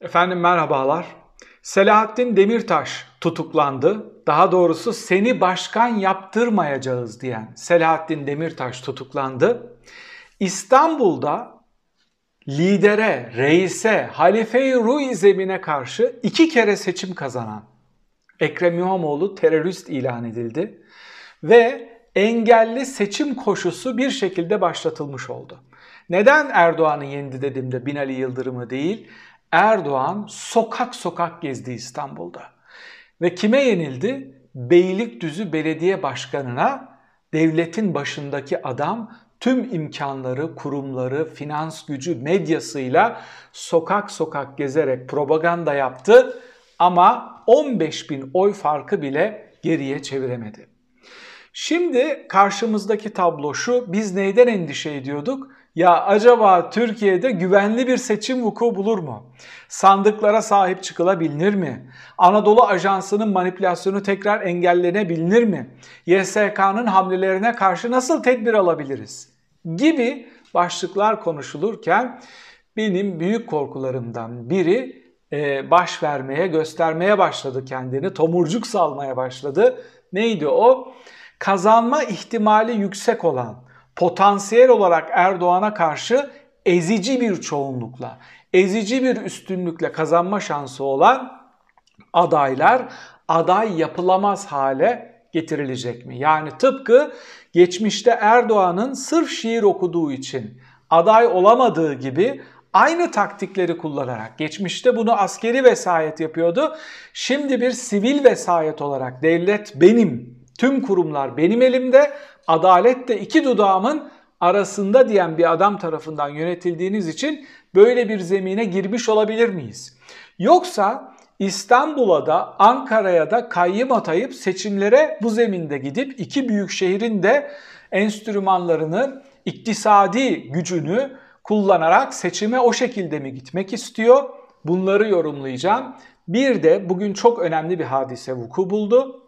Efendim merhabalar. Selahattin Demirtaş tutuklandı. Daha doğrusu seni başkan yaptırmayacağız diyen Selahattin Demirtaş tutuklandı. İstanbul'da lidere, reise, halife-i Ruizemine karşı iki kere seçim kazanan Ekrem İmamoğlu terörist ilan edildi ve engelli seçim koşusu bir şekilde başlatılmış oldu. Neden Erdoğan'ı yendi dedim de Binali Yıldırım'ı değil? Erdoğan sokak sokak gezdi İstanbul'da. Ve kime yenildi? Beylikdüzü Belediye Başkanı'na devletin başındaki adam tüm imkanları, kurumları, finans gücü, medyasıyla sokak sokak gezerek propaganda yaptı ama 15 bin oy farkı bile geriye çeviremedi. Şimdi karşımızdaki tablo şu, biz neyden endişe ediyorduk? Ya acaba Türkiye'de güvenli bir seçim vuku bulur mu? Sandıklara sahip çıkılabilir mi? Anadolu Ajansı'nın manipülasyonu tekrar engellenebilir mi? YSK'nın hamlelerine karşı nasıl tedbir alabiliriz? Gibi başlıklar konuşulurken benim büyük korkularımdan biri e, baş vermeye, göstermeye başladı kendini, tomurcuk salmaya başladı. Neydi o? Kazanma ihtimali yüksek olan potansiyel olarak Erdoğan'a karşı ezici bir çoğunlukla, ezici bir üstünlükle kazanma şansı olan adaylar aday yapılamaz hale getirilecek mi? Yani tıpkı geçmişte Erdoğan'ın sırf şiir okuduğu için aday olamadığı gibi aynı taktikleri kullanarak geçmişte bunu askeri vesayet yapıyordu. Şimdi bir sivil vesayet olarak devlet benim, tüm kurumlar benim elimde adalet de iki dudağımın arasında diyen bir adam tarafından yönetildiğiniz için böyle bir zemine girmiş olabilir miyiz? Yoksa İstanbul'a da Ankara'ya da kayyım atayıp seçimlere bu zeminde gidip iki büyük şehrin de enstrümanlarını, iktisadi gücünü kullanarak seçime o şekilde mi gitmek istiyor? Bunları yorumlayacağım. Bir de bugün çok önemli bir hadise vuku buldu.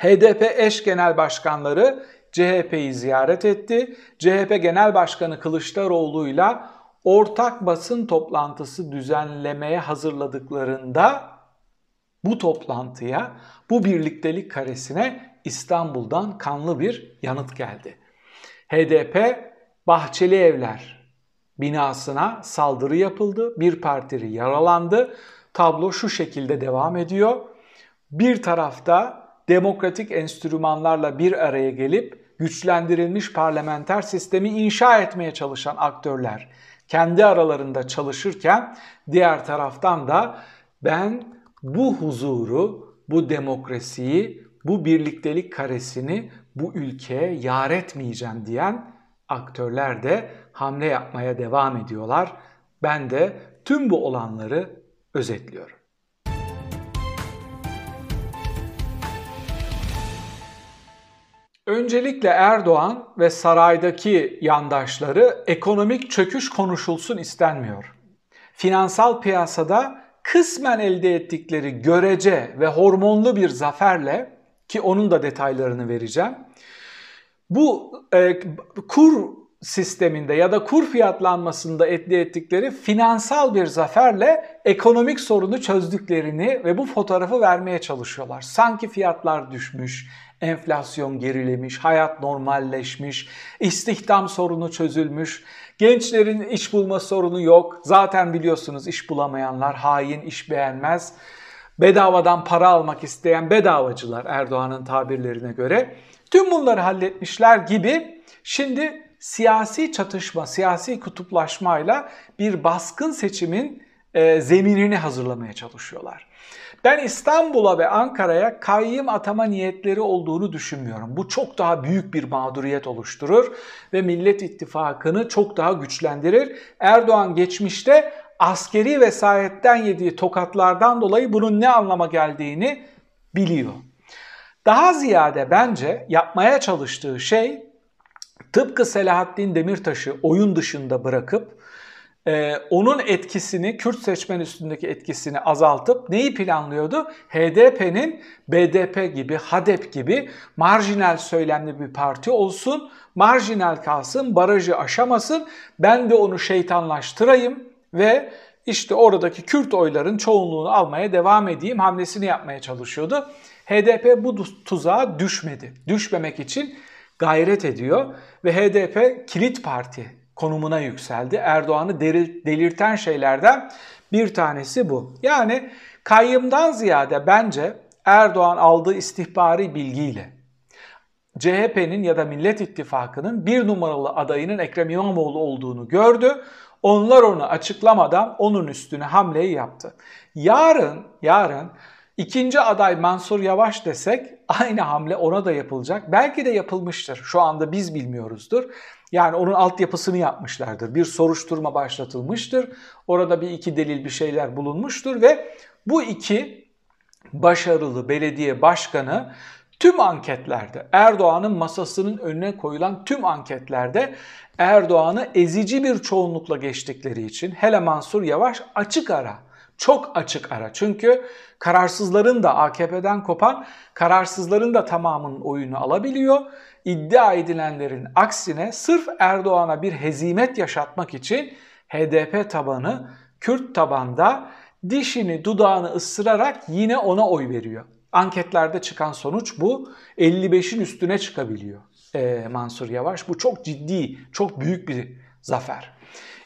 HDP eş genel başkanları CHP'yi ziyaret etti. CHP Genel Başkanı Kılıçdaroğlu'yla ortak basın toplantısı düzenlemeye hazırladıklarında bu toplantıya, bu birliktelik karesine İstanbul'dan kanlı bir yanıt geldi. HDP Bahçeli Evler binasına saldırı yapıldı. Bir partili yaralandı. Tablo şu şekilde devam ediyor. Bir tarafta demokratik enstrümanlarla bir araya gelip güçlendirilmiş parlamenter sistemi inşa etmeye çalışan aktörler kendi aralarında çalışırken diğer taraftan da ben bu huzuru, bu demokrasiyi, bu birliktelik karesini bu ülkeye yar etmeyeceğim diyen aktörler de hamle yapmaya devam ediyorlar. Ben de tüm bu olanları özetliyorum. Öncelikle Erdoğan ve saraydaki yandaşları ekonomik çöküş konuşulsun istenmiyor. Finansal piyasada kısmen elde ettikleri görece ve hormonlu bir zaferle ki onun da detaylarını vereceğim. Bu e, kur sisteminde ya da kur fiyatlanmasında elde ettikleri finansal bir zaferle ekonomik sorunu çözdüklerini ve bu fotoğrafı vermeye çalışıyorlar. Sanki fiyatlar düşmüş, enflasyon gerilemiş, hayat normalleşmiş, istihdam sorunu çözülmüş, gençlerin iş bulma sorunu yok. Zaten biliyorsunuz iş bulamayanlar hain, iş beğenmez. Bedavadan para almak isteyen bedavacılar Erdoğan'ın tabirlerine göre. Tüm bunları halletmişler gibi şimdi siyasi çatışma, siyasi kutuplaşmayla bir baskın seçimin e, zeminini hazırlamaya çalışıyorlar. Ben İstanbul'a ve Ankara'ya kayyım atama niyetleri olduğunu düşünmüyorum. Bu çok daha büyük bir mağduriyet oluşturur ve Millet İttifakı'nı çok daha güçlendirir. Erdoğan geçmişte askeri vesayetten yediği tokatlardan dolayı bunun ne anlama geldiğini biliyor. Daha ziyade bence yapmaya çalıştığı şey tıpkı Selahattin Demirtaş'ı oyun dışında bırakıp ee, onun etkisini, Kürt seçmen üstündeki etkisini azaltıp neyi planlıyordu? HDP'nin BDP gibi, HADEP gibi marjinal söylemli bir parti olsun, marjinal kalsın, barajı aşamasın, ben de onu şeytanlaştırayım ve işte oradaki Kürt oyların çoğunluğunu almaya devam edeyim hamlesini yapmaya çalışıyordu. HDP bu tuzağa düşmedi. Düşmemek için gayret ediyor ve HDP kilit parti konumuna yükseldi. Erdoğan'ı delirten şeylerden bir tanesi bu. Yani kayyımdan ziyade bence Erdoğan aldığı istihbari bilgiyle CHP'nin ya da Millet İttifakı'nın bir numaralı adayının Ekrem İmamoğlu olduğunu gördü. Onlar onu açıklamadan onun üstüne hamleyi yaptı. Yarın, yarın ikinci aday Mansur Yavaş desek aynı hamle ona da yapılacak. Belki de yapılmıştır. Şu anda biz bilmiyoruzdur. Yani onun altyapısını yapmışlardır. Bir soruşturma başlatılmıştır. Orada bir iki delil bir şeyler bulunmuştur ve bu iki başarılı belediye başkanı tüm anketlerde Erdoğan'ın masasının önüne koyulan tüm anketlerde Erdoğan'ı ezici bir çoğunlukla geçtikleri için hele Mansur Yavaş açık ara çok açık ara. Çünkü kararsızların da AKP'den kopan kararsızların da tamamının oyunu alabiliyor. İddia edilenlerin aksine sırf Erdoğan'a bir hezimet yaşatmak için HDP tabanı Kürt tabanda dişini dudağını ısırarak yine ona oy veriyor. Anketlerde çıkan sonuç bu. 55'in üstüne çıkabiliyor e, Mansur Yavaş. Bu çok ciddi, çok büyük bir zafer.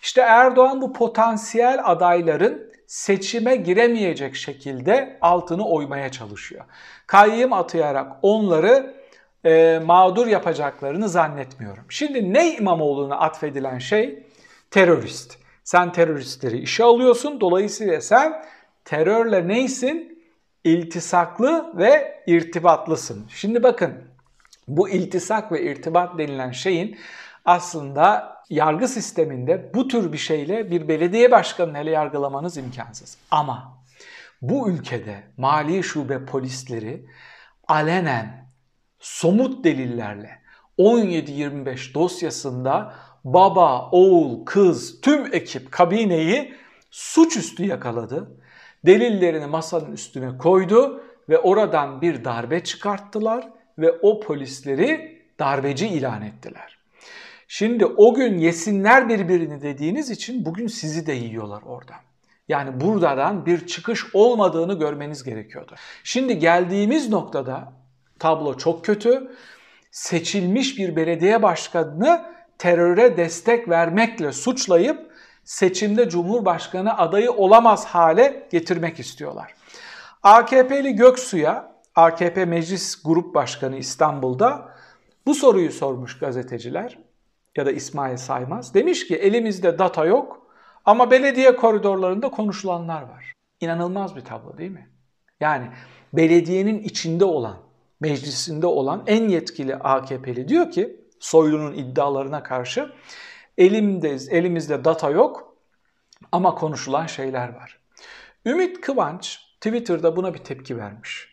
İşte Erdoğan bu potansiyel adayların seçime giremeyecek şekilde altını oymaya çalışıyor. Kayyım atayarak onları e, mağdur yapacaklarını zannetmiyorum. Şimdi ne İmamoğlu'na atfedilen şey? Terörist. Sen teröristleri işe alıyorsun. Dolayısıyla sen terörle neysin? İltisaklı ve irtibatlısın. Şimdi bakın bu iltisak ve irtibat denilen şeyin aslında yargı sisteminde bu tür bir şeyle bir belediye başkanını hele yargılamanız imkansız. Ama bu ülkede mali şube polisleri alenen somut delillerle 17-25 dosyasında baba, oğul, kız, tüm ekip kabineyi suçüstü yakaladı. Delillerini masanın üstüne koydu ve oradan bir darbe çıkarttılar ve o polisleri darbeci ilan ettiler. Şimdi o gün yesinler birbirini dediğiniz için bugün sizi de yiyorlar oradan. Yani buradan bir çıkış olmadığını görmeniz gerekiyordu. Şimdi geldiğimiz noktada tablo çok kötü. Seçilmiş bir belediye başkanını teröre destek vermekle suçlayıp seçimde Cumhurbaşkanı adayı olamaz hale getirmek istiyorlar. AKP'li Göksu'ya AKP Meclis Grup Başkanı İstanbul'da bu soruyu sormuş gazeteciler ya da İsmail Saymaz. Demiş ki elimizde data yok ama belediye koridorlarında konuşulanlar var. İnanılmaz bir tablo değil mi? Yani belediyenin içinde olan, meclisinde olan en yetkili AKP'li diyor ki Soylu'nun iddialarına karşı elimde, elimizde data yok ama konuşulan şeyler var. Ümit Kıvanç Twitter'da buna bir tepki vermiş.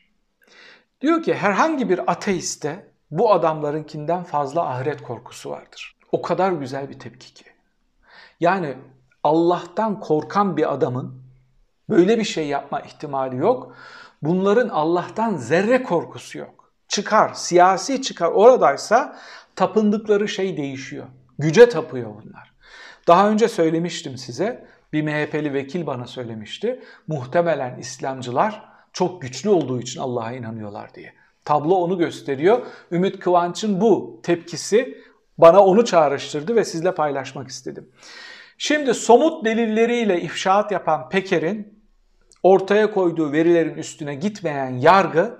Diyor ki herhangi bir ateiste bu adamlarınkinden fazla ahiret korkusu vardır. O kadar güzel bir tepki ki. Yani Allah'tan korkan bir adamın böyle bir şey yapma ihtimali yok. Bunların Allah'tan zerre korkusu yok. Çıkar, siyasi çıkar oradaysa tapındıkları şey değişiyor. Güce tapıyor bunlar. Daha önce söylemiştim size. Bir MHP'li vekil bana söylemişti. Muhtemelen İslamcılar çok güçlü olduğu için Allah'a inanıyorlar diye. Tablo onu gösteriyor. Ümit Kıvanç'ın bu tepkisi bana onu çağrıştırdı ve sizle paylaşmak istedim. Şimdi somut delilleriyle ifşaat yapan Peker'in ortaya koyduğu verilerin üstüne gitmeyen yargı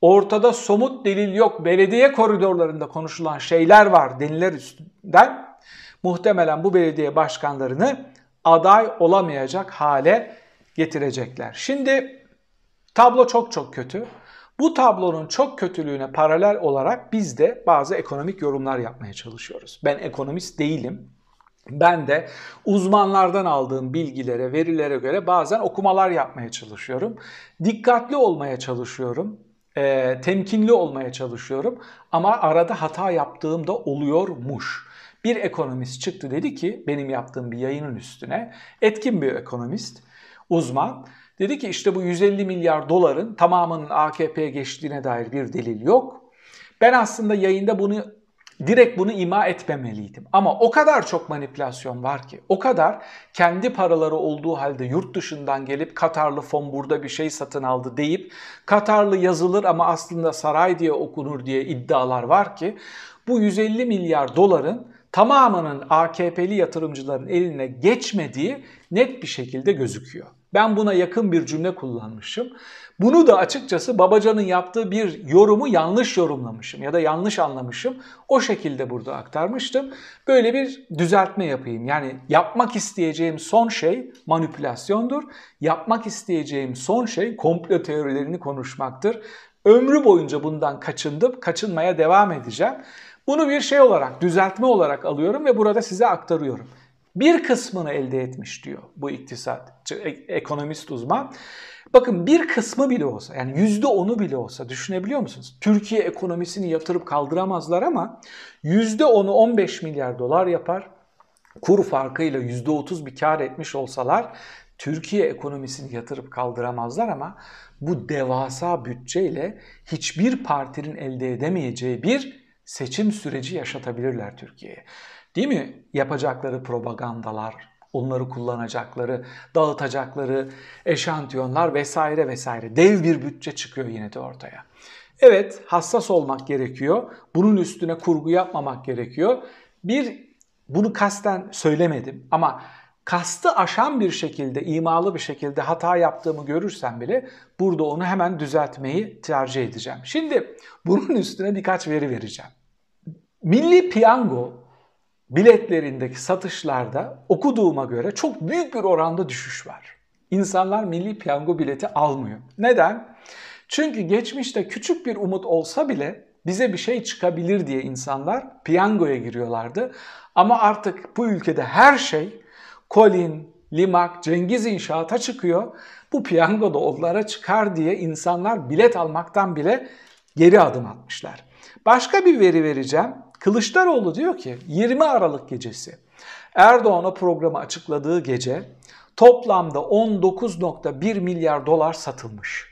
ortada somut delil yok belediye koridorlarında konuşulan şeyler var deniler üstünden muhtemelen bu belediye başkanlarını aday olamayacak hale getirecekler. Şimdi tablo çok çok kötü. Bu tablonun çok kötülüğüne paralel olarak biz de bazı ekonomik yorumlar yapmaya çalışıyoruz. Ben ekonomist değilim. Ben de uzmanlardan aldığım bilgilere, verilere göre bazen okumalar yapmaya çalışıyorum. Dikkatli olmaya çalışıyorum. E, temkinli olmaya çalışıyorum. Ama arada hata yaptığım da oluyormuş. Bir ekonomist çıktı dedi ki benim yaptığım bir yayının üstüne etkin bir ekonomist, uzman Dedi ki işte bu 150 milyar doların tamamının AKP'ye geçtiğine dair bir delil yok. Ben aslında yayında bunu direkt bunu ima etmemeliydim. Ama o kadar çok manipülasyon var ki, o kadar kendi paraları olduğu halde yurt dışından gelip Katarlı fon burada bir şey satın aldı deyip Katarlı yazılır ama aslında saray diye okunur diye iddialar var ki bu 150 milyar doların tamamının AKP'li yatırımcıların eline geçmediği net bir şekilde gözüküyor. Ben buna yakın bir cümle kullanmışım. Bunu da açıkçası Babacan'ın yaptığı bir yorumu yanlış yorumlamışım ya da yanlış anlamışım. O şekilde burada aktarmıştım. Böyle bir düzeltme yapayım. Yani yapmak isteyeceğim son şey manipülasyondur. Yapmak isteyeceğim son şey komplo teorilerini konuşmaktır. Ömrü boyunca bundan kaçındım, kaçınmaya devam edeceğim. Bunu bir şey olarak, düzeltme olarak alıyorum ve burada size aktarıyorum. Bir kısmını elde etmiş diyor bu iktisat, e, ekonomist uzman. Bakın bir kısmı bile olsa yani yüzde onu bile olsa düşünebiliyor musunuz? Türkiye ekonomisini yatırıp kaldıramazlar ama yüzde onu 15 milyar dolar yapar. Kur farkıyla yüzde 30 bir kar etmiş olsalar Türkiye ekonomisini yatırıp kaldıramazlar ama bu devasa bütçeyle hiçbir partinin elde edemeyeceği bir seçim süreci yaşatabilirler Türkiye'ye. Değil mi? Yapacakları propagandalar, onları kullanacakları, dağıtacakları eşantiyonlar vesaire vesaire. Dev bir bütçe çıkıyor yine de ortaya. Evet, hassas olmak gerekiyor. Bunun üstüne kurgu yapmamak gerekiyor. Bir, bunu kasten söylemedim ama kastı aşan bir şekilde, imalı bir şekilde hata yaptığımı görürsem bile burada onu hemen düzeltmeyi tercih edeceğim. Şimdi bunun üstüne birkaç veri vereceğim. Milli Piyango biletlerindeki satışlarda okuduğuma göre çok büyük bir oranda düşüş var. İnsanlar milli piyango bileti almıyor. Neden? Çünkü geçmişte küçük bir umut olsa bile bize bir şey çıkabilir diye insanlar piyangoya giriyorlardı. Ama artık bu ülkede her şey Kolin, Limak, Cengiz İnşaat'a çıkıyor. Bu piyango da onlara çıkar diye insanlar bilet almaktan bile geri adım atmışlar. Başka bir veri vereceğim. Kılıçdaroğlu diyor ki 20 Aralık gecesi Erdoğan o programı açıkladığı gece toplamda 19.1 milyar dolar satılmış.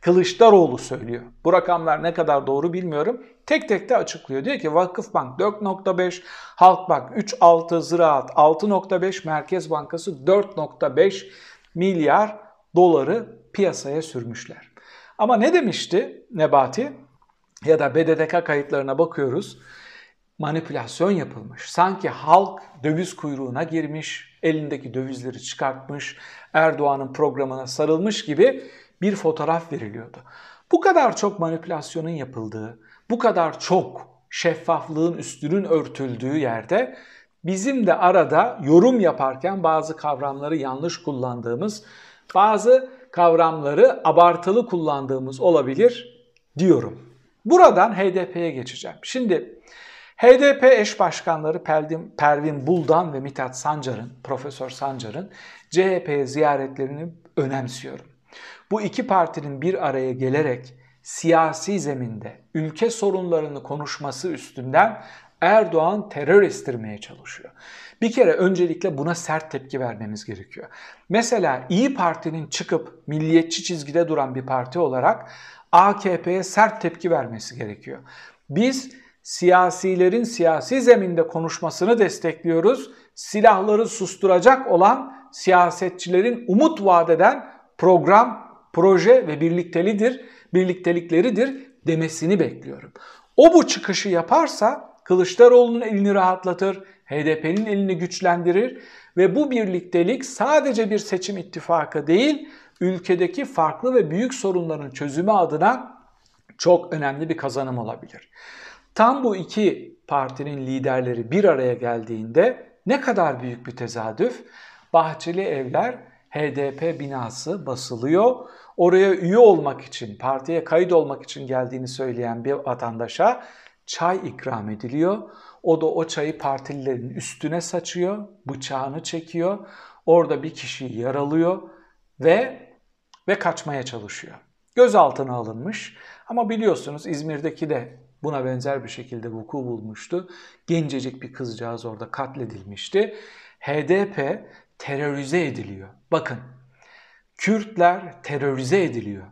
Kılıçdaroğlu söylüyor. Bu rakamlar ne kadar doğru bilmiyorum. Tek tek de açıklıyor. Diyor ki Vakıfbank 4.5, Halkbank 3.6, Ziraat 6.5, Merkez Bankası 4.5 milyar doları piyasaya sürmüşler. Ama ne demişti Nebati? Ya da BDDK kayıtlarına bakıyoruz manipülasyon yapılmış. Sanki halk döviz kuyruğuna girmiş, elindeki dövizleri çıkartmış, Erdoğan'ın programına sarılmış gibi bir fotoğraf veriliyordu. Bu kadar çok manipülasyonun yapıldığı, bu kadar çok şeffaflığın üstünün örtüldüğü yerde bizim de arada yorum yaparken bazı kavramları yanlış kullandığımız, bazı kavramları abartılı kullandığımız olabilir diyorum. Buradan HDP'ye geçeceğim. Şimdi HDP eş başkanları Pervin Buldan ve Mithat Sancar'ın, Profesör Sancar'ın CHP'ye ziyaretlerini önemsiyorum. Bu iki partinin bir araya gelerek siyasi zeminde ülke sorunlarını konuşması üstünden Erdoğan terör estirmeye çalışıyor. Bir kere öncelikle buna sert tepki vermemiz gerekiyor. Mesela İyi Parti'nin çıkıp milliyetçi çizgide duran bir parti olarak AKP'ye sert tepki vermesi gerekiyor. Biz siyasilerin siyasi zeminde konuşmasını destekliyoruz. Silahları susturacak olan siyasetçilerin umut vadeden program, proje ve birliktelidir, birliktelikleridir demesini bekliyorum. O bu çıkışı yaparsa Kılıçdaroğlu'nun elini rahatlatır, HDP'nin elini güçlendirir ve bu birliktelik sadece bir seçim ittifakı değil, ülkedeki farklı ve büyük sorunların çözümü adına çok önemli bir kazanım olabilir. Tam bu iki partinin liderleri bir araya geldiğinde ne kadar büyük bir tezadüf. Bahçeli Evler HDP binası basılıyor. Oraya üye olmak için, partiye kayıt olmak için geldiğini söyleyen bir vatandaşa çay ikram ediliyor. O da o çayı partililerin üstüne saçıyor, bıçağını çekiyor. Orada bir kişiyi yaralıyor ve ve kaçmaya çalışıyor. Gözaltına alınmış ama biliyorsunuz İzmir'deki de buna benzer bir şekilde vuku bulmuştu. Gencecik bir kızcağız orada katledilmişti. HDP terörize ediliyor. Bakın Kürtler terörize ediliyor.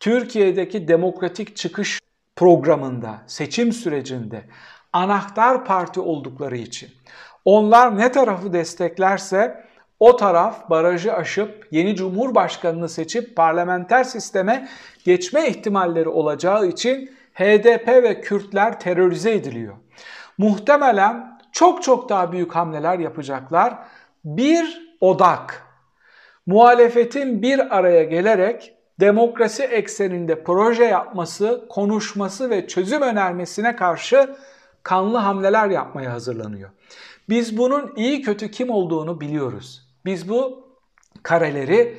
Türkiye'deki demokratik çıkış programında, seçim sürecinde anahtar parti oldukları için. Onlar ne tarafı desteklerse o taraf barajı aşıp yeni cumhurbaşkanını seçip parlamenter sisteme geçme ihtimalleri olacağı için HDP ve Kürtler terörize ediliyor. Muhtemelen çok çok daha büyük hamleler yapacaklar. Bir odak, muhalefetin bir araya gelerek demokrasi ekseninde proje yapması, konuşması ve çözüm önermesine karşı kanlı hamleler yapmaya hazırlanıyor. Biz bunun iyi kötü kim olduğunu biliyoruz. Biz bu kareleri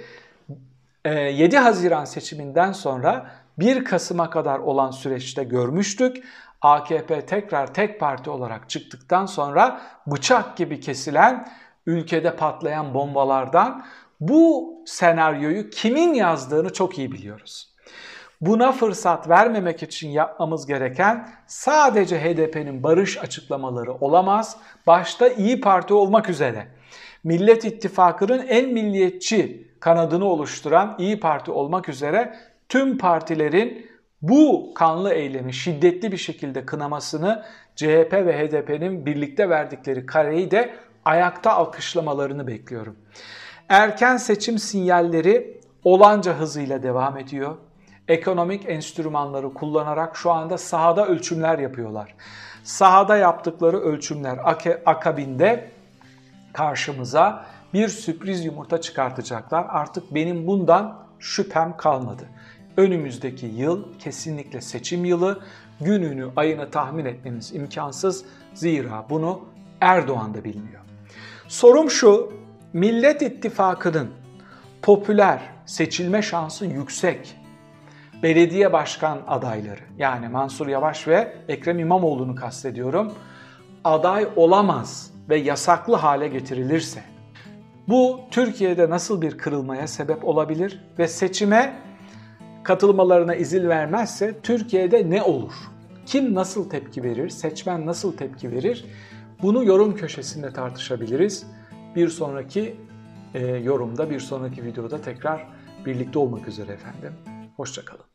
7 Haziran seçiminden sonra 1 Kasım'a kadar olan süreçte görmüştük. AKP tekrar tek parti olarak çıktıktan sonra bıçak gibi kesilen ülkede patlayan bombalardan bu senaryoyu kimin yazdığını çok iyi biliyoruz. Buna fırsat vermemek için yapmamız gereken sadece HDP'nin barış açıklamaları olamaz. Başta İyi Parti olmak üzere Millet İttifakı'nın en milliyetçi kanadını oluşturan İyi Parti olmak üzere tüm partilerin bu kanlı eylemi şiddetli bir şekilde kınamasını CHP ve HDP'nin birlikte verdikleri kareyi de ayakta alkışlamalarını bekliyorum. Erken seçim sinyalleri olanca hızıyla devam ediyor. Ekonomik enstrümanları kullanarak şu anda sahada ölçümler yapıyorlar. Sahada yaptıkları ölçümler akabinde karşımıza bir sürpriz yumurta çıkartacaklar. Artık benim bundan şüphem kalmadı. Önümüzdeki yıl kesinlikle seçim yılı. Gününü, ayını tahmin etmemiz imkansız. Zira bunu Erdoğan da bilmiyor. Sorum şu, Millet İttifakı'nın popüler, seçilme şansı yüksek belediye başkan adayları yani Mansur Yavaş ve Ekrem İmamoğlu'nu kastediyorum aday olamaz ve yasaklı hale getirilirse bu Türkiye'de nasıl bir kırılmaya sebep olabilir ve seçime katılmalarına izin vermezse Türkiye'de ne olur? Kim nasıl tepki verir? Seçmen nasıl tepki verir? Bunu yorum köşesinde tartışabiliriz. Bir sonraki e, yorumda, bir sonraki videoda tekrar birlikte olmak üzere efendim. Hoşçakalın.